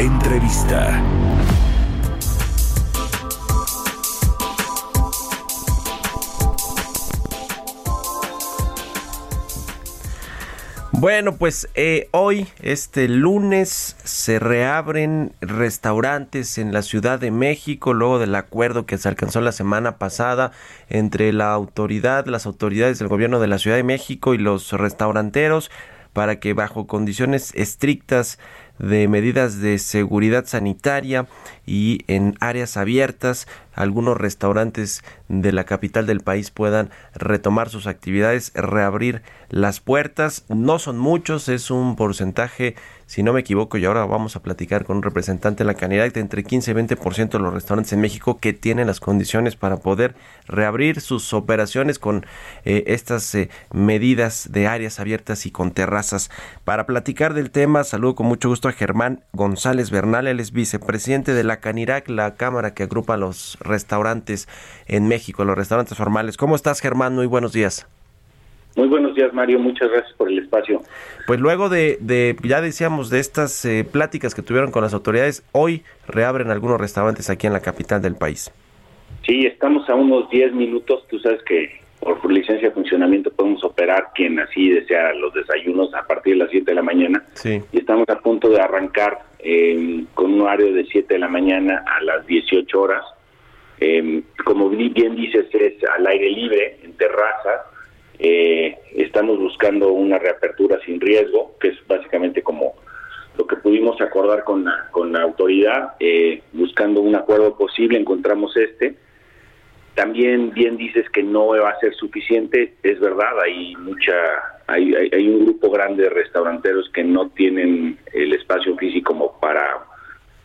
Entrevista. Bueno, pues eh, hoy, este lunes, se reabren restaurantes en la Ciudad de México luego del acuerdo que se alcanzó la semana pasada entre la autoridad, las autoridades del gobierno de la Ciudad de México y los restauranteros para que bajo condiciones estrictas de medidas de seguridad sanitaria y en áreas abiertas algunos restaurantes de la capital del país puedan retomar sus actividades, reabrir las puertas. No son muchos, es un porcentaje, si no me equivoco, y ahora vamos a platicar con un representante de la Canidad, de entre 15 y 20% de los restaurantes en México que tienen las condiciones para poder reabrir sus operaciones con eh, estas eh, medidas de áreas abiertas y con terrazas. Para platicar del tema, saludo con mucho gusto a Germán González Bernal, él es vicepresidente de la Canirac, la cámara que agrupa los restaurantes en México, los restaurantes formales. ¿Cómo estás, Germán? Muy buenos días. Muy buenos días, Mario. Muchas gracias por el espacio. Pues luego de, de ya decíamos, de estas eh, pláticas que tuvieron con las autoridades, hoy reabren algunos restaurantes aquí en la capital del país. Sí, estamos a unos 10 minutos. Tú sabes que por licencia de funcionamiento podemos operar quien así desea los desayunos a partir de las 7 de la mañana. Sí. Y estamos a punto de arrancar eh, con un horario de 7 de la mañana a las 18 horas. Eh, como bien dices, es al aire libre, en terraza. Eh, estamos buscando una reapertura sin riesgo, que es básicamente como lo que pudimos acordar con la, con la autoridad. Eh, buscando un acuerdo posible, encontramos este. También bien dices que no va a ser suficiente, es verdad, hay mucha, hay, hay, hay un grupo grande de restauranteros que no tienen el espacio físico como para,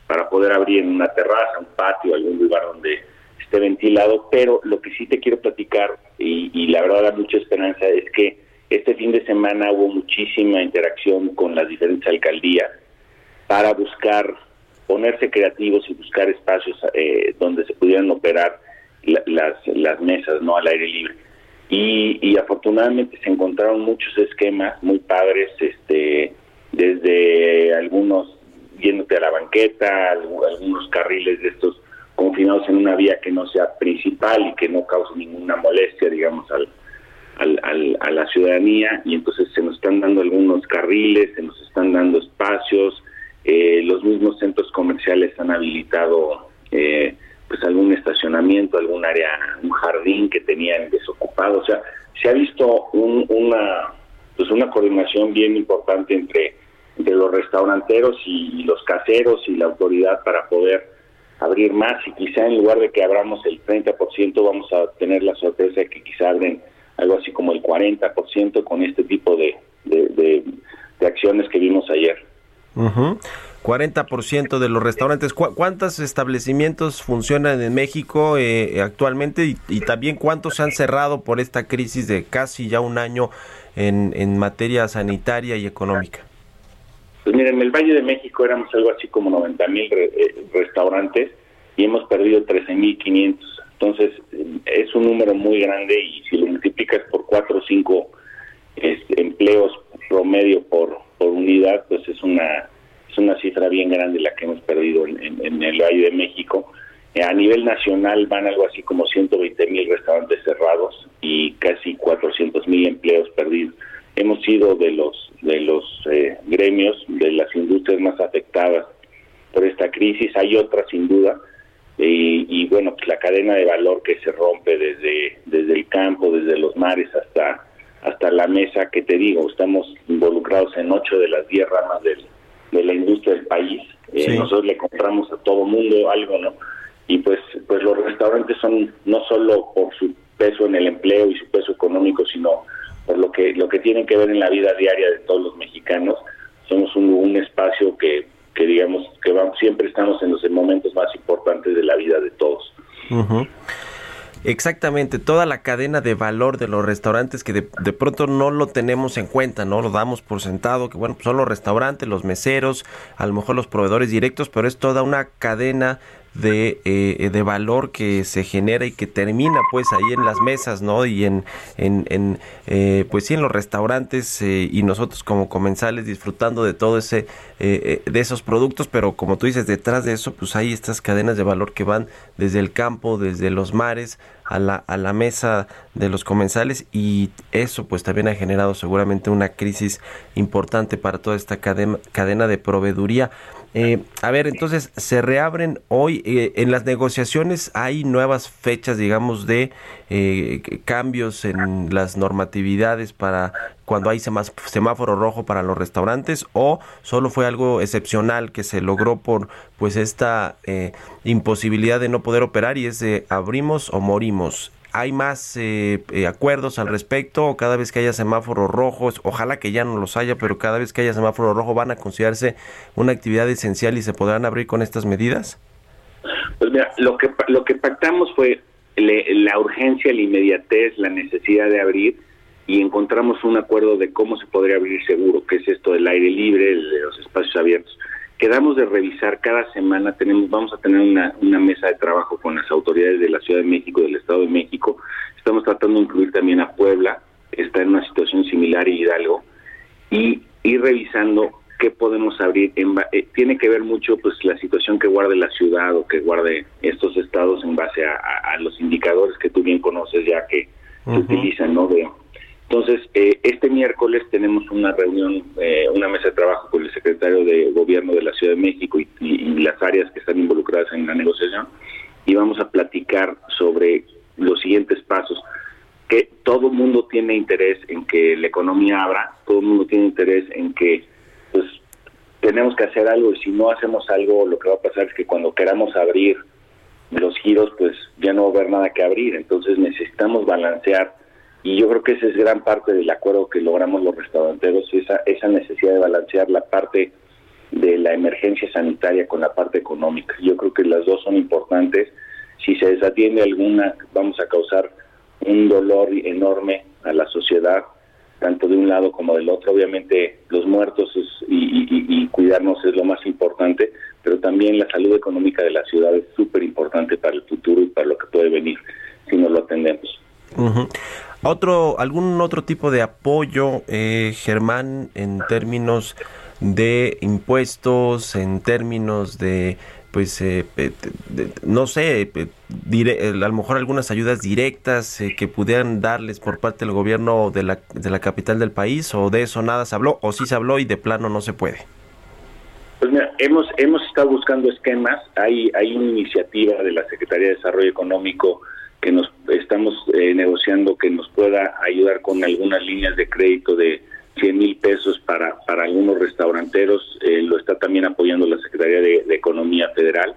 para poder abrir en una terraza, un patio, algún lugar donde esté ventilado, pero lo que sí te quiero platicar, y, y la verdad da mucha esperanza, es que este fin de semana hubo muchísima interacción con las diferentes alcaldías para buscar, ponerse creativos y buscar espacios eh, donde se pudieran operar la, las, las mesas no al aire libre. Y, y afortunadamente se encontraron muchos esquemas muy padres, este desde algunos yéndote a la banqueta, algunos carriles de estos confinados en una vía que no sea principal y que no cause ninguna molestia, digamos, al, al, al, a la ciudadanía. Y entonces se nos están dando algunos carriles, se nos están dando espacios, eh, los mismos centros comerciales han habilitado eh, pues algún estacionamiento, algún área, un jardín que tenían desocupado. O sea, se ha visto un, una pues una coordinación bien importante entre, entre los restauranteros y, y los caseros y la autoridad para poder abrir más y quizá en lugar de que abramos el 30% vamos a tener la sorpresa de que quizá abren algo así como el 40% con este tipo de, de, acciones que vimos ayer. Uh -huh. 40% de los restaurantes. ¿Cu ¿Cuántos establecimientos funcionan en México eh, actualmente y, y, también cuántos se han cerrado por esta crisis de casi ya un año en, en materia sanitaria y económica? Pues miren, en el Valle de México éramos algo así como 90 mil eh, restaurantes y hemos perdido 13.500. Entonces, es un número muy grande y si lo multiplicas por 4 o 5 este, empleos promedio por, por unidad, pues es una es una cifra bien grande la que hemos perdido en el Valle de México. Eh, a nivel nacional van algo así como 120 mil restaurantes cerrados y casi 400 mil empleos perdidos. Hemos sido de los de los eh, gremios, de las industrias más afectadas por esta crisis. Hay otras sin duda, y, y, bueno, pues la cadena de valor que se rompe desde, desde el campo, desde los mares hasta, hasta la mesa, que te digo, estamos involucrados en ocho de las diez ramas del, de la industria del país. Sí. Eh, nosotros le compramos a todo mundo algo, ¿no? Y pues, pues los restaurantes son no solo por su peso en el empleo y su peso económico, sino por lo que lo que tienen que ver en la vida diaria de todos los mexicanos espacio que, que digamos que vamos, siempre estamos en los momentos más importantes de la vida de todos. Exactamente, toda la cadena de valor de los restaurantes que de, pronto no lo tenemos en cuenta, no lo damos por sentado, que bueno, pues son los restaurantes, los meseros, a lo mejor los proveedores directos, pero es toda una cadena de, eh, de valor que se genera y que termina pues ahí en las mesas, ¿no? Y en, en, eh, pues sí, en los restaurantes eh, y nosotros como comensales disfrutando de todo ese, de esos productos, pero como tú dices, detrás de eso pues hay estas cadenas de valor que van desde el campo, desde los mares, a la, a la mesa de los comensales y eso pues también ha generado seguramente una crisis importante para toda esta cadena, cadena de proveeduría. Eh, a ver, entonces se reabren hoy. Eh, en las negociaciones hay nuevas fechas, digamos, de eh, cambios en las normatividades para cuando hay semáforo rojo para los restaurantes o solo fue algo excepcional que se logró por pues esta imposibilidad de no poder operar y es de abrimos o morimos hay más eh, eh, acuerdos al respecto, cada vez que haya semáforos rojos, ojalá que ya no los haya, pero cada vez que haya semáforo rojo van a considerarse una actividad esencial y se podrán abrir con estas medidas? Pues mira, lo que, lo que pactamos fue la urgencia, la inmediatez, la necesidad de abrir y encontramos un acuerdo de cómo se podría abrir seguro, que es esto del aire libre, de los espacios abiertos quedamos de revisar cada semana, tenemos, vamos a tener una, una mesa de trabajo con las autoridades de la Ciudad de México, del Estado de México. Estamos tratando de incluir también a Puebla, que está en una situación similar y Hidalgo, y ir revisando qué podemos abrir. En, eh, tiene que ver mucho pues la situación que guarde la ciudad o que guarde estos estados en base a, los indicadores que tú bien conoces ya que se utilizan, ¿no? De, entonces, eh, este miércoles tenemos una reunión, eh, una mesa de trabajo con el secretario de Gobierno de la Ciudad de México y, las áreas que están involucradas en la negociación y vamos a platicar sobre los siguientes pasos. Que todo mundo tiene interés en que la economía abra, todo el mundo tiene interés en que pues tenemos que hacer algo y si no hacemos algo lo que va a pasar es que cuando queramos abrir los giros pues ya no va a haber nada que abrir, entonces necesitamos balancear y yo creo que esa es gran parte del acuerdo que logramos los restauranteros, esa, esa necesidad de balancear la parte de la emergencia sanitaria con la parte económica. Yo creo que las dos son importantes. Si se desatiende alguna, vamos a causar un dolor enorme a la sociedad, tanto de un lado como del otro. Obviamente los muertos y, cuidarnos es lo más importante, pero también la salud económica de la ciudad es súper importante para el futuro y para lo que puede venir si no lo atendemos. Otro, algún otro tipo de apoyo, eh, Germán, en términos de impuestos, en términos de, pues, eh, no sé, a lo mejor algunas ayudas directas eh, que pudieran darles por parte del gobierno de la, de la capital del país, o de eso nada se habló, o sí se habló y de plano no se puede. Pues mira, hemos, hemos estado buscando esquemas, hay, hay una iniciativa de la Secretaría de Desarrollo Económico que nos estamos eh, negociando que nos pueda ayudar con algunas líneas de crédito de 100 mil pesos para, para algunos restauranteros. Eh, lo está también apoyando la Secretaría de, Economía Federal.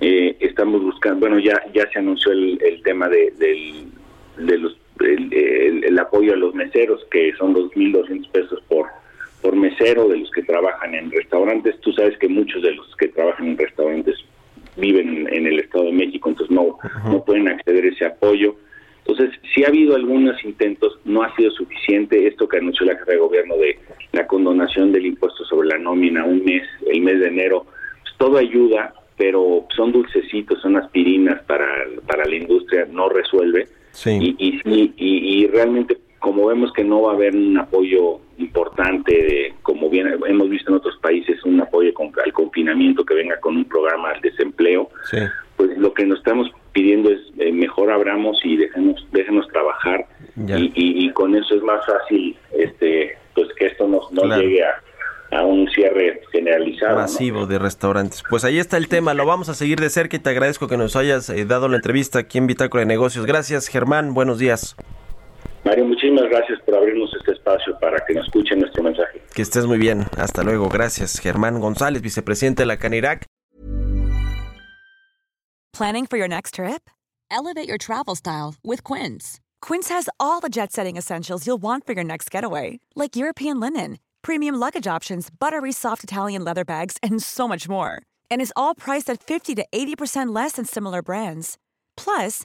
Eh, estamos buscando, bueno, ya ya se anunció el, tema de, de los el, apoyo a los meseros, que son 2.200 pesos por por mesero de los que trabajan en restaurantes. Tú sabes que muchos de los que trabajan en restaurantes viven en el Estado de México, entonces no, no pueden acceder a ese apoyo. Entonces, si ha habido algunos intentos, no ha sido suficiente esto que anunció la jefa de gobierno de la condonación del impuesto sobre la nómina un mes, el mes de enero, pues todo ayuda, pero son dulcecitos, son aspirinas para, para la industria, no resuelve. Y, y, y, y realmente como vemos que no va a haber un apoyo importante, de, como bien hemos visto en otros países, un apoyo al confinamiento que venga con un programa al desempleo, pues lo que nos estamos pidiendo es eh, mejor abramos y dejemos, déjenos trabajar y, con eso es más fácil este pues que esto no, llegue a, un cierre generalizado. Masivo de restaurantes. Pues ahí está el tema, lo vamos a seguir de cerca y te agradezco que nos hayas eh, dado la entrevista aquí en Bitácora de Negocios. Gracias Germán, buenos días. Mario, muchísimas gracias por abrirnos este espacio para que nos escuchen nuestro mensaje. Que estés muy bien. Hasta luego. Gracias. Germán González, vicepresidente de la Canirac. Planning for your next trip? Elevate your travel style with Quince. Quince has all the jet setting essentials you'll want for your next getaway, like European linen premium luggage options, buttery soft Italian leather bags, and so much more. And is all priced at 50 to 80% less than similar brands. Plus,